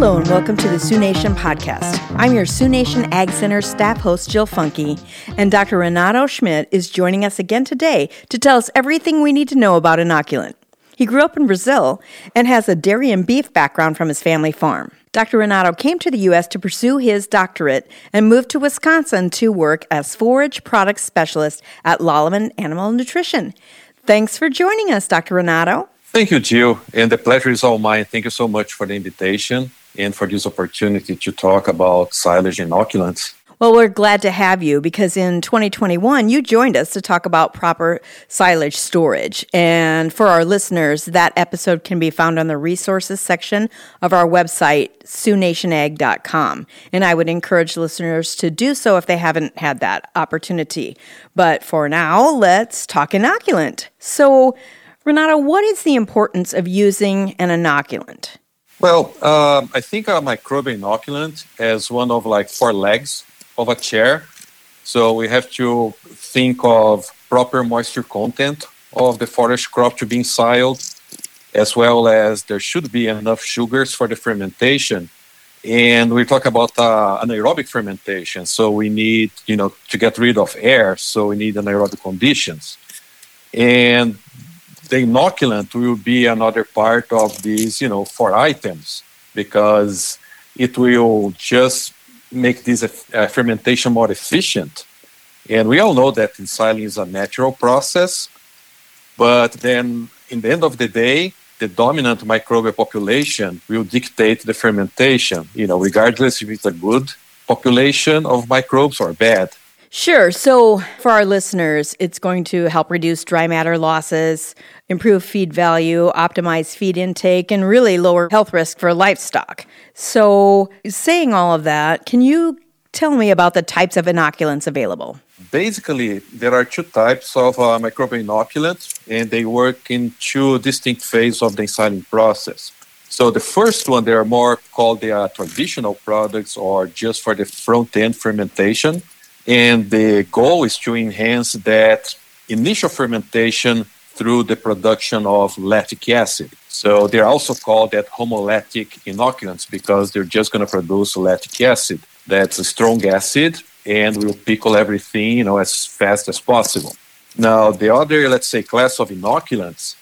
Hello and welcome to the Sioux Nation podcast. I'm your Sioux Nation Ag Center staff host, Jill Funky, and Dr. Renato Schmidt is joining us again today to tell us everything we need to know about inoculant. He grew up in Brazil and has a dairy and beef background from his family farm. Dr. Renato came to the U.S. to pursue his doctorate and moved to Wisconsin to work as forage product specialist at Lallemand Animal Nutrition. Thanks for joining us, Dr. Renato. Thank you, Jill. And the pleasure is all mine. Thank you so much for the invitation and for this opportunity to talk about silage inoculants. Well, we're glad to have you because in 2021, you joined us to talk about proper silage storage. And for our listeners, that episode can be found on the resources section of our website, SiouxNationAg.com. And I would encourage listeners to do so if they haven't had that opportunity. But for now, let's talk inoculant. So, Renato, what is the importance of using an inoculant? Well, um, I think a microbial inoculant as one of like four legs of a chair. So we have to think of proper moisture content of the forage crop to be ensiled, as well as there should be enough sugars for the fermentation. And we talk about uh, anaerobic fermentation. So we need, you know, to get rid of air. So we need anaerobic conditions. And the inoculant will be another part of these, you know, four items because it will just make this uh, fermentation more efficient. And we all know that ensiling is a natural process, but then in the end of the day, the dominant microbial population will dictate the fermentation, you know, regardless if it's a good population of microbes or bad. Sure. So, for our listeners, it's going to help reduce dry matter losses, improve feed value, optimize feed intake, and really lower health risk for livestock. So, saying all of that, can you tell me about the types of inoculants available? Basically, there are two types of uh, microbial inoculants, and they work in two distinct phases of the ensiling process. So the first one, they are more called the uh, traditional products or just for the front end fermentation. And the goal is to enhance that initial fermentation through the production of lactic acid. So they're also called that homolactic inoculants because they're just going to produce lactic acid. That's a strong acid and will pickle everything, you know, as fast as possible. Now, the other, let's say, class of inoculants,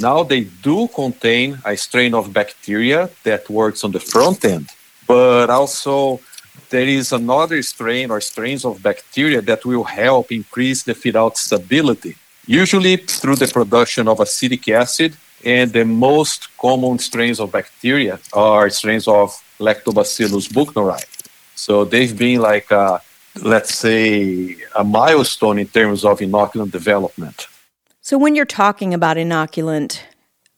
now they do contain a strain of bacteria that works on the front end, but also there is another strain or strains of bacteria that will help increase the feed out stability, usually through the production of acetic acid. And the most common strains of bacteria are strains of Lactobacillus buchneri. So they've been like, a, let's say, a milestone in terms of inoculant development. So when you're talking about inoculant,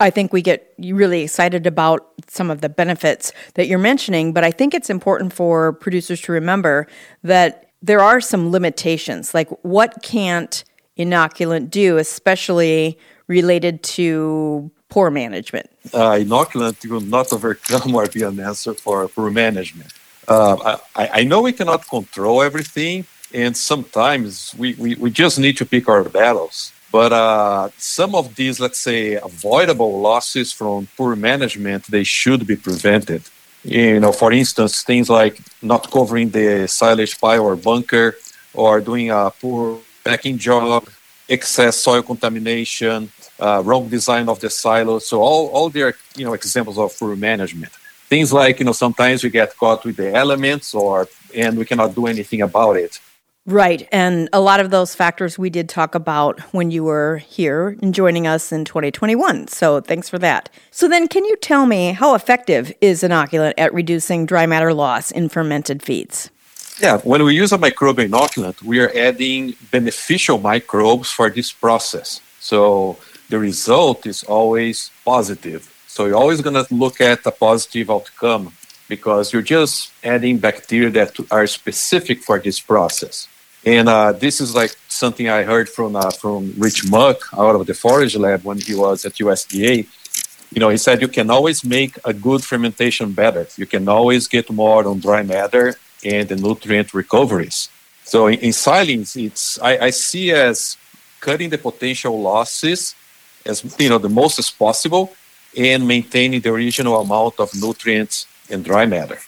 I think we get really excited about some of the benefits that you're mentioning, but I think it's important for producers to remember that there are some limitations. Like, what can't inoculant do, especially related to poor management? Uh, inoculant will not overcome or be an answer for poor management. Uh, I, I know we cannot control everything, and sometimes we, we, we just need to pick our battles. But uh, some of these, let's say, avoidable losses from poor management, they should be prevented. You know, for instance, things like not covering the silage pile or bunker, or doing a poor packing job, excess soil contamination, uh, wrong design of the silo. So all, all their, you know, examples of poor management. Things like, you know, sometimes we get caught with the elements or, and we cannot do anything about it. Right. And a lot of those factors we did talk about when you were here and joining us in 2021. So thanks for that. So then, can you tell me how effective is inoculant at reducing dry matter loss in fermented feeds? Yeah, when we use a microbial inoculant, we are adding beneficial microbes for this process. So the result is always positive. So you're always going to look at a positive outcome because you're just adding bacteria that are specific for this process. And uh, this is like something I heard from uh, from Rich Muck out of the Forage Lab when he was at USDA. You know, he said you can always make a good fermentation better. You can always get more on dry matter and the nutrient recoveries. So in, in silage, it's I, I see as cutting the potential losses as you know the most as possible and maintaining the original amount of nutrients and dry matter.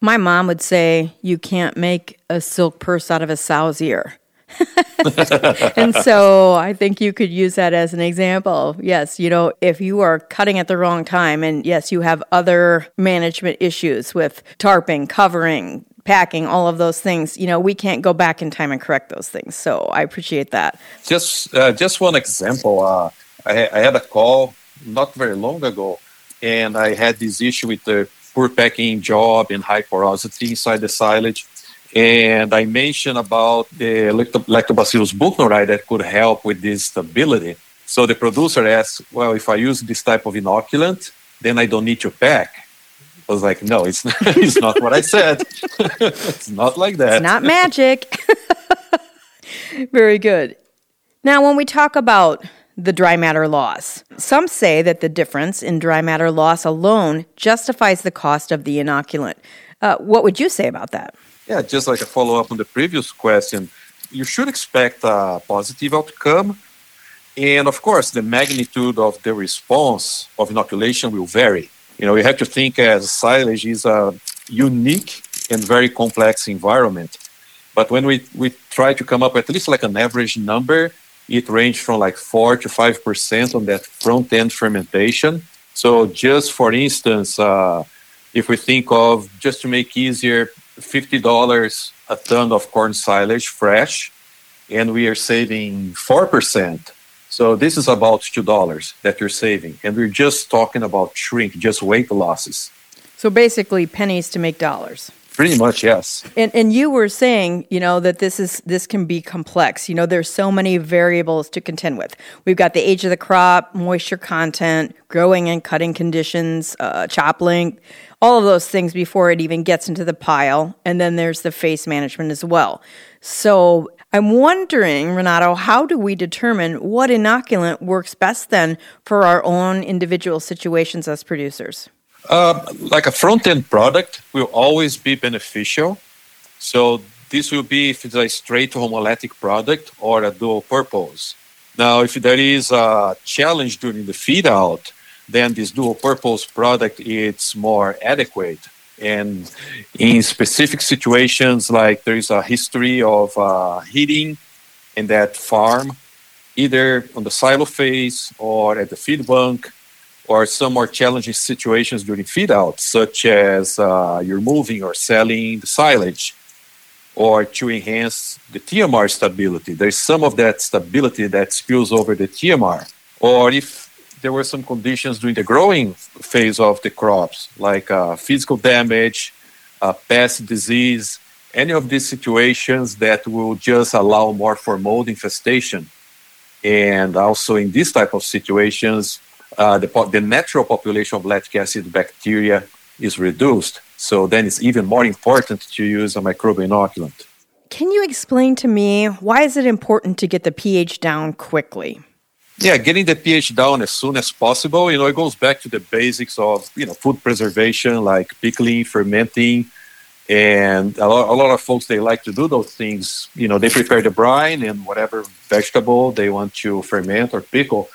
My mom would say you can't make a silk purse out of a sow's ear. and so I think you could use that as an example. Yes, you know, if you are cutting at the wrong time, and yes, you have other management issues with tarping, covering, packing, all of those things, you know, we can't go back in time and correct those things. So I appreciate that. Just, uh, just one example. Uh, I, I had a call not very long ago, and I had this issue with the poor packing job and high porosity inside the silage. And I mentioned about the lactobacillus buchneri that could help with this stability. So the producer asked, well, if I use this type of inoculant, then I don't need to pack. I was like, no, it's not, it's not what I said. it's not like that. It's not magic. Very good. Now, when we talk about the dry matter loss. Some say that the difference in dry matter loss alone justifies the cost of the inoculant. Uh, what would you say about that? Yeah, just like a follow up on the previous question, you should expect a positive outcome. And of course, the magnitude of the response of inoculation will vary. You know, you have to think as silage is a unique and very complex environment. But when we, we try to come up at least like an average number, it ranged from like 4 to 5% on that front end fermentation. So, just for instance, uh, if we think of just to make easier, $50 a ton of corn silage fresh, and we are saving 4%. So, this is about $2 that you're saving. And we're just talking about shrink, just weight losses. So, basically, pennies to make dollars. Pretty much, yes. And and you were saying, you know, that this is this can be complex. You know, there's so many variables to contend with. We've got the age of the crop, moisture content, growing and cutting conditions, uh, chop length, all of those things before it even gets into the pile. And then there's the face management as well. So I'm wondering, Renato, how do we determine what inoculant works best then for our own individual situations as producers? Uh, like a front end product will always be beneficial. So this will be if it's a straight homolactic product or a dual purpose. Now, if there is a challenge during the feed out, then this dual purpose product is more adequate. And in specific situations, like there is a history of uh, heating in that farm, either on the silo phase or at the feed bunk, or some more challenging situations during feed out, such as uh, you're moving or selling the silage, or to enhance the TMR stability. There's some of that stability that spills over the TMR. Or if there were some conditions during the growing phase of the crops, like uh, physical damage, uh, pest disease, any of these situations that will just allow more for mold infestation. And also in these type of situations, uh, the, the natural population of lactic acid bacteria is reduced. So then it's even more important to use a microbial inoculant. Can you explain to me why is it important to get the pH down quickly? Yeah, getting the pH down as soon as possible. You know, it goes back to the basics of you know food preservation, like pickling, fermenting, and a lot, a lot of folks they like to do those things. You know, they prepare the brine and whatever vegetable they want to ferment or pickle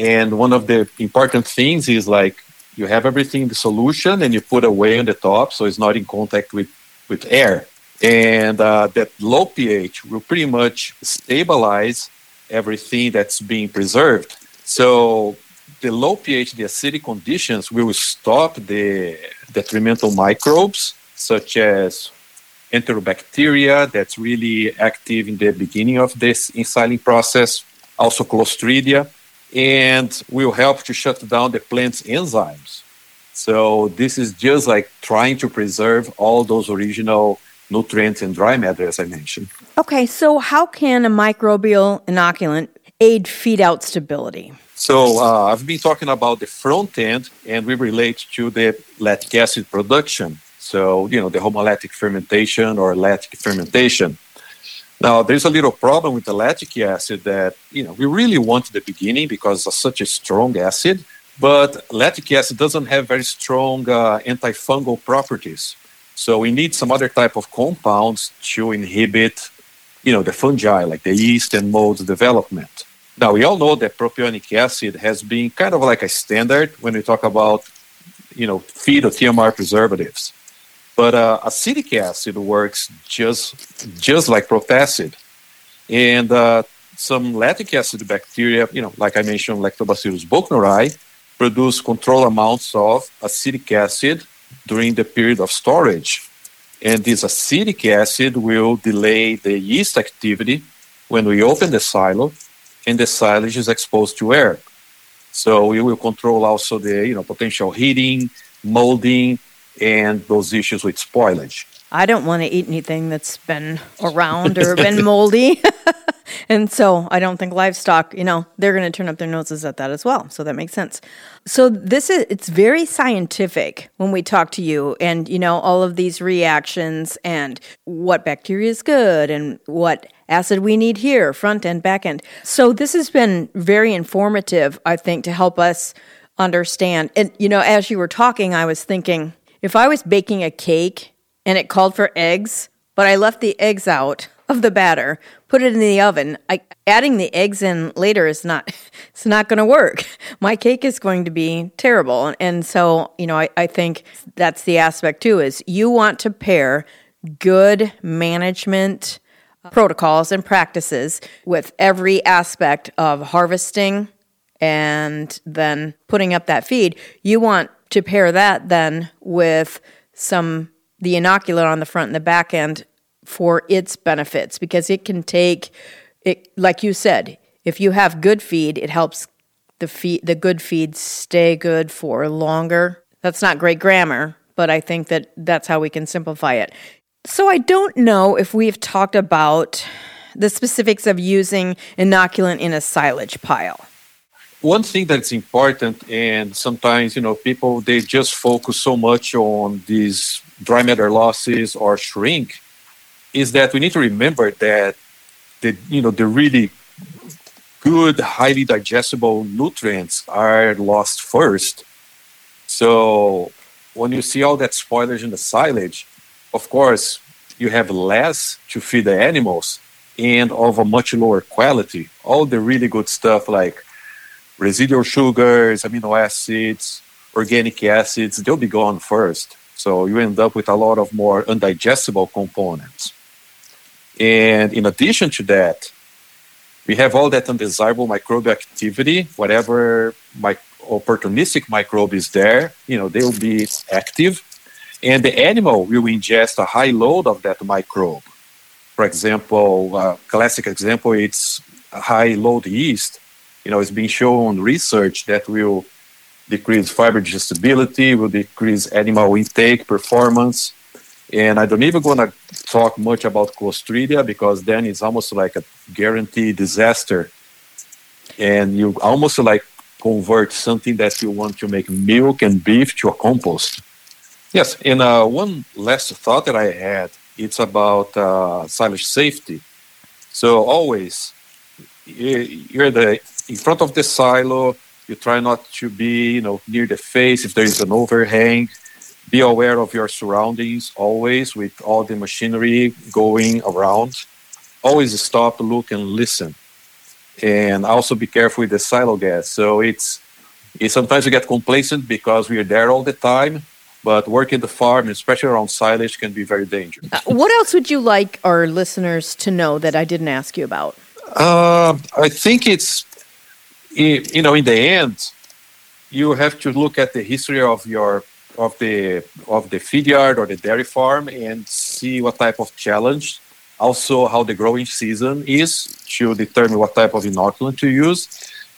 and one of the important things is like you have everything in the solution and you put away on the top so it's not in contact with, with air. And uh, that low pH will pretty much stabilize everything that's being preserved. So the low pH, the acidic conditions will stop the detrimental microbes such as enterobacteria that's really active in the beginning of this ensiling process, also Clostridia, and will help to shut down the plant's enzymes. So this is just like trying to preserve all those original nutrients and dry matter, as I mentioned. Okay, so how can a microbial inoculant aid feed out stability? So uh, I've been talking about the front end, and we relate to the lactic acid production. So you know the homolactic fermentation or lactic fermentation. Now, there's a little problem with the lactic acid that, you know, we really want at the beginning because it's such a strong acid, but lactic acid doesn't have very strong uh, antifungal properties. So we need some other type of compounds to inhibit, you know, the fungi like the yeast and mold development. Now we all know that propionic acid has been kind of like a standard when we talk about, you know, feed or TMR preservatives. But uh, acetic acid works just just like protacid, and uh, some lactic acid bacteria, you know, like I mentioned, Lactobacillus buchneri, produce control amounts of acetic acid during the period of storage. And this acetic acid will delay the yeast activity when we open the silo and the silage is exposed to air. So we will control also the you know potential heating, molding, and those issues with spoilage. I don't want to eat anything that's been around or been moldy. and so I don't think livestock, you know, they're going to turn up their noses at that as well. So that makes sense. So this is it's very scientific when we talk to you and you know all of these reactions and what bacteria is good and what acid we need here, front end, back end. So this has been very informative, I think, to help us understand. And you know, as you were talking, I was thinking if I was baking a cake and it called for eggs, but I left the eggs out of the batter, put it in the oven. I, adding the eggs in later is not it's not going to work. My cake is going to be terrible. And, so, you know, I, I think that's the aspect too is you want to pair good management uh, protocols and practices with every aspect of harvesting and then putting up that feed. You want to pair that then with some the inoculant on the front and the back end for its benefits because it can take it like you said if you have good feed it helps the feed the good feed stay good for longer. That's not great grammar but i think that that's how we can simplify it. So i don't know if we've talked about the specifics of using inoculant in a silage pile one thing that's important and sometimes you know people they just focus so much on these dry matter losses or shrink is that we need to remember that the you know the really good highly digestible nutrients are lost first. So when you see all that spoilage in the silage of course you have less to feed the animals and of a much lower quality. All the really good stuff like residual sugars, amino acids, organic acids, they'll be gone first. So you end up with a lot of more undigestible components. And in addition to that, we have all that undesirable microbial activity, whatever my opportunistic microbe is there, you know, they'll be active. And the animal will ingest a high load of that microbe. For example, a classic example, it's a high load yeast you know, it's been shown research that will decrease fiber digestibility, will decrease animal intake performance. And I don't even want to talk much about Clostridia because then it's almost like a guaranteed disaster. And you almost like convert something that you want to make milk and beef to a compost. Yes, and uh, one last thought that I had, it's about uh, silage safety. So always, you're the in front of the silo. You try not to be, you know, near the face if there is an overhang. Be aware of your surroundings always with all the machinery going around. Always stop, look, and listen. And also be careful with the silo gas. So it's, it's sometimes we get complacent because we are there all the time, but working the farm, especially around silage, can be very dangerous. Uh, what else would you like our listeners to know that I didn't ask you about? Uh, I think it's you know, in the end, you have to look at the history of your of the of the feed yard or the dairy farm and see what type of challenge, also how the growing season is to determine what type of inoculant to use.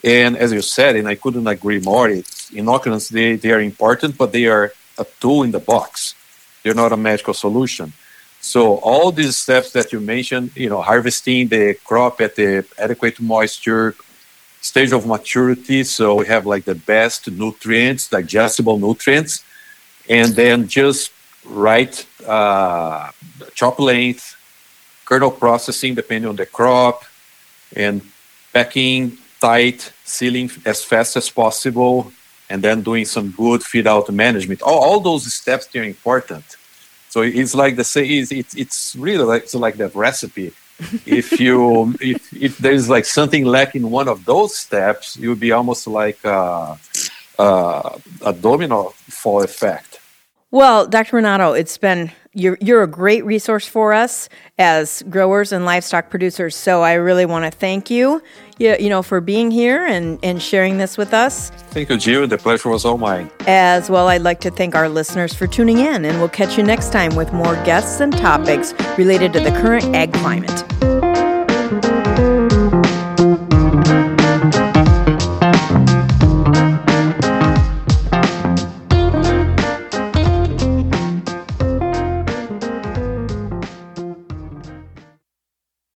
And as you said, and I couldn't agree more, it, inoculants they, they are important, but they are a tool in the box. They're not a magical solution. So all these steps that you mentioned, you know, harvesting the crop at the adequate moisture, stage of maturity. So we have like the best nutrients, digestible nutrients, and then just right uh, chop length, kernel processing depending on the crop, and packing tight, sealing as fast as possible, and then doing some good feed out management. All, all those steps are important. So it's like the say it's, it's really like it's like that recipe. If you if, if there's like something lacking one of those steps, would be almost like a, a, a domino fall effect. Well, Dr. Renato, it's been you're you're a great resource for us as growers and livestock producers. So I really want to thank you, you, you know, for being here and and sharing this with us. Thank you, Jill. The pleasure was all mine. As well, I'd like to thank our listeners for tuning in, and we'll catch you next time with more guests and topics related to the current ag climate.